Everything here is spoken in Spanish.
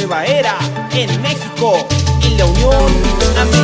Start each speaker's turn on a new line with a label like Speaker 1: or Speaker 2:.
Speaker 1: nueva era en México y la Unión Americana.